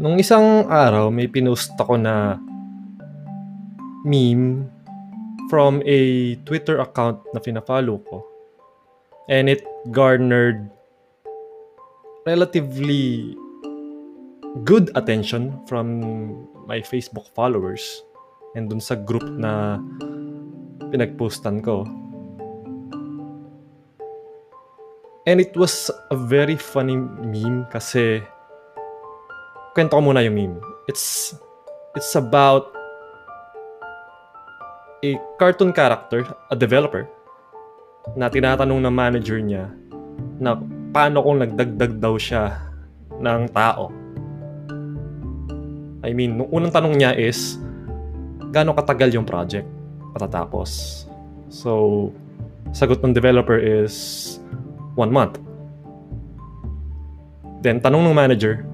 Nung isang araw, may pinost ako na meme from a Twitter account na pinafollow ko. And it garnered relatively good attention from my Facebook followers and dun sa group na pinagpostan ko. And it was a very funny meme kasi kwento ko muna yung meme. It's it's about a cartoon character, a developer, na tinatanong ng manager niya na paano kung nagdagdag daw siya ng tao. I mean, nung unang tanong niya is, gaano katagal yung project patatapos? So, sagot ng developer is, one month. Then, tanong ng manager,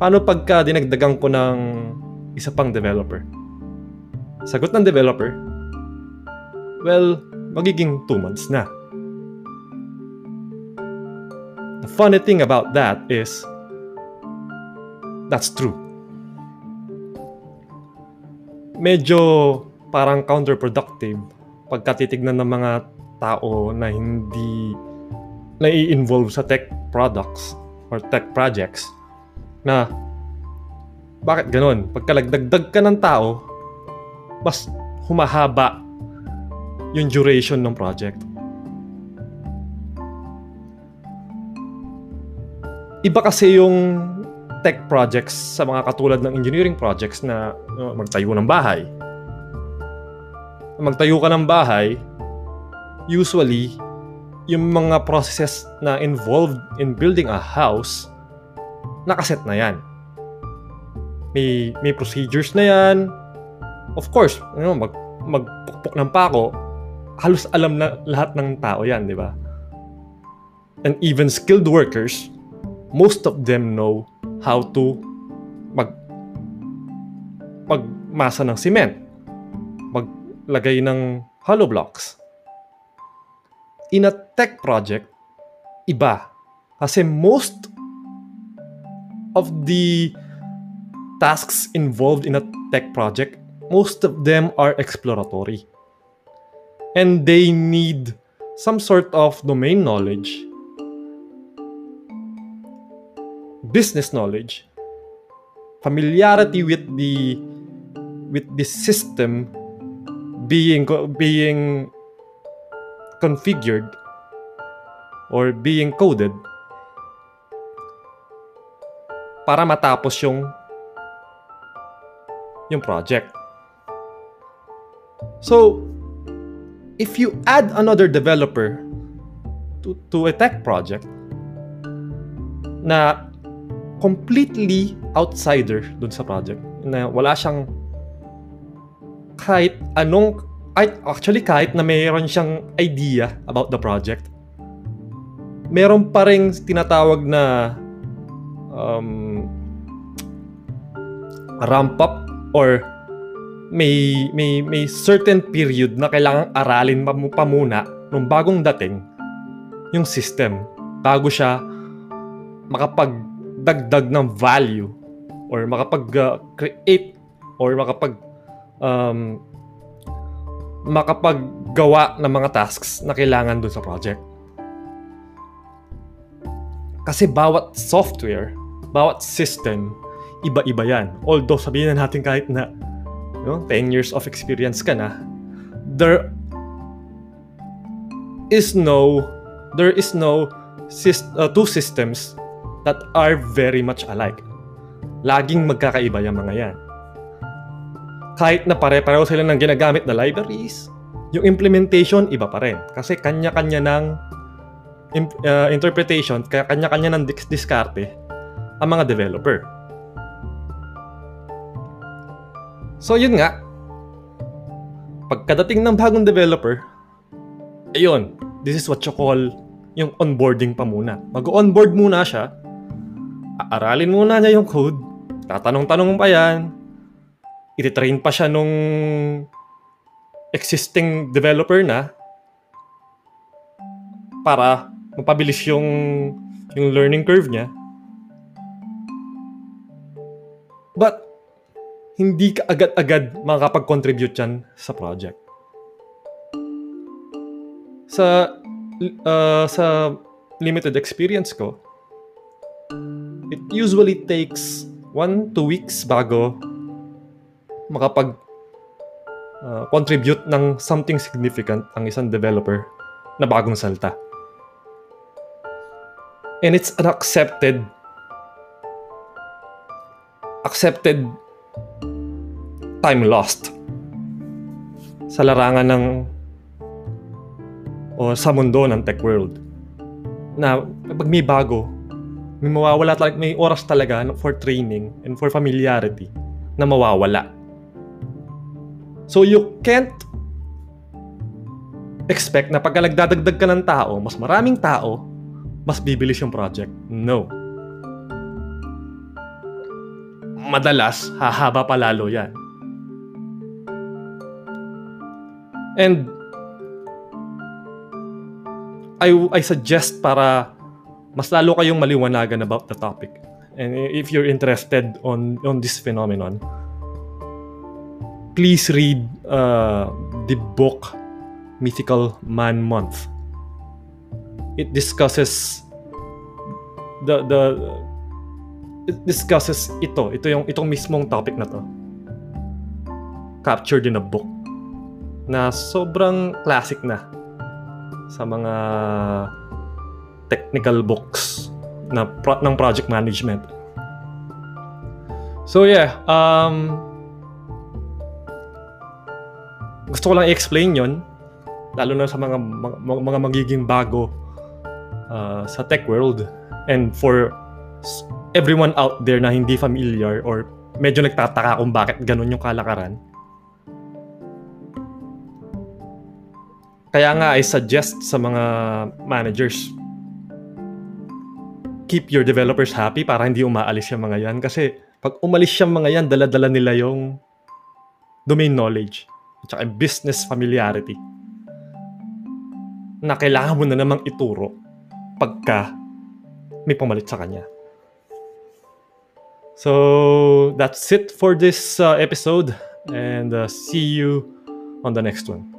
paano pagka dinagdagan ko ng isa pang developer? Sagot ng developer, well, magiging 2 months na. The funny thing about that is, that's true. Medyo parang counterproductive pagka titignan ng mga tao na hindi nai-involve sa tech products or tech projects na bakit ganun? Pagkalagdagdag ka ng tao, mas humahaba yung duration ng project. Iba kasi yung tech projects sa mga katulad ng engineering projects na uh, magtayo ng bahay. Magtayo ka ng bahay, usually, yung mga processes na involved in building a house, nakaset na yan. May, may procedures na yan. Of course, know, mag, magpukpok ng pako, halos alam na lahat ng tao yan, di ba? And even skilled workers, most of them know how to mag magmasa ng cement, maglagay ng hollow blocks. In a tech project, iba. Kasi most of the tasks involved in a tech project, most of them are exploratory. And they need some sort of domain knowledge business knowledge, familiarity with the with the system being being configured or being coded para matapos yung yung project. So, if you add another developer to, to a tech project na completely outsider dun sa project. Na wala siyang kahit anong actually kahit na mayroon siyang idea about the project meron pa ring tinatawag na um, ramp up or may may may certain period na kailangang aralin pa muna nung bagong dating yung system bago siya makapag dagdag ng value or makapag-create uh, or makapag um, makapaggawa ng mga tasks na kailangan dun sa project. Kasi bawat software, bawat system, iba-iba yan. Although sabihin na natin kahit na you know, 10 years of experience ka na, there is no there is no syst- uh, two systems that are very much alike. Laging magkakaiba yung mga yan. Kahit na pare-pareho sila ng ginagamit na libraries, yung implementation iba pa rin. Kasi kanya-kanya ng uh, interpretation, kanya-kanya ng dis- diskarte ang mga developer. So yun nga, pagkadating ng bagong developer, ayun, this is what you call yung onboarding pa muna. Mag-onboard muna siya aralin muna niya yung code, tatanong-tanong pa yan, ititrain pa siya nung existing developer na para mapabilis yung yung learning curve niya. Hindi ka agad-agad makakapag-contribute yan sa project. Sa uh, sa limited experience ko, it usually takes one, two weeks bago makapag uh, contribute ng something significant ang isang developer na bagong salta. And it's an accepted accepted time lost sa larangan ng o sa mundo ng tech world na pag may bago may mawawala talaga may oras talaga for training and for familiarity na mawawala. So you can't expect na pagka nagdadagdag ka ng tao mas maraming tao mas bibilis yung project. No. Madalas hahaba pa lalo yan and I, I suggest para mas lalo kayong maliwanagan about the topic. And if you're interested on on this phenomenon, please read uh, the book Mythical Man Month. It discusses the the it discusses ito, ito yung itong mismong topic na to. Captured in a book na sobrang classic na sa mga technical books na pro- ng project management. So yeah, um, gusto ko lang i-explain yon lalo na sa mga mga, mga magiging bago uh, sa tech world and for everyone out there na hindi familiar or medyo nagtataka kung bakit ganun yung kalakaran Kaya nga, I suggest sa mga managers, keep your developers happy para hindi umaalis yung mga yan. Kasi pag umalis yung mga yan, dala-dala nila yung domain knowledge at saka business familiarity na kailangan mo na namang ituro pagka may pumalit sa kanya. So, that's it for this uh, episode and uh, see you on the next one.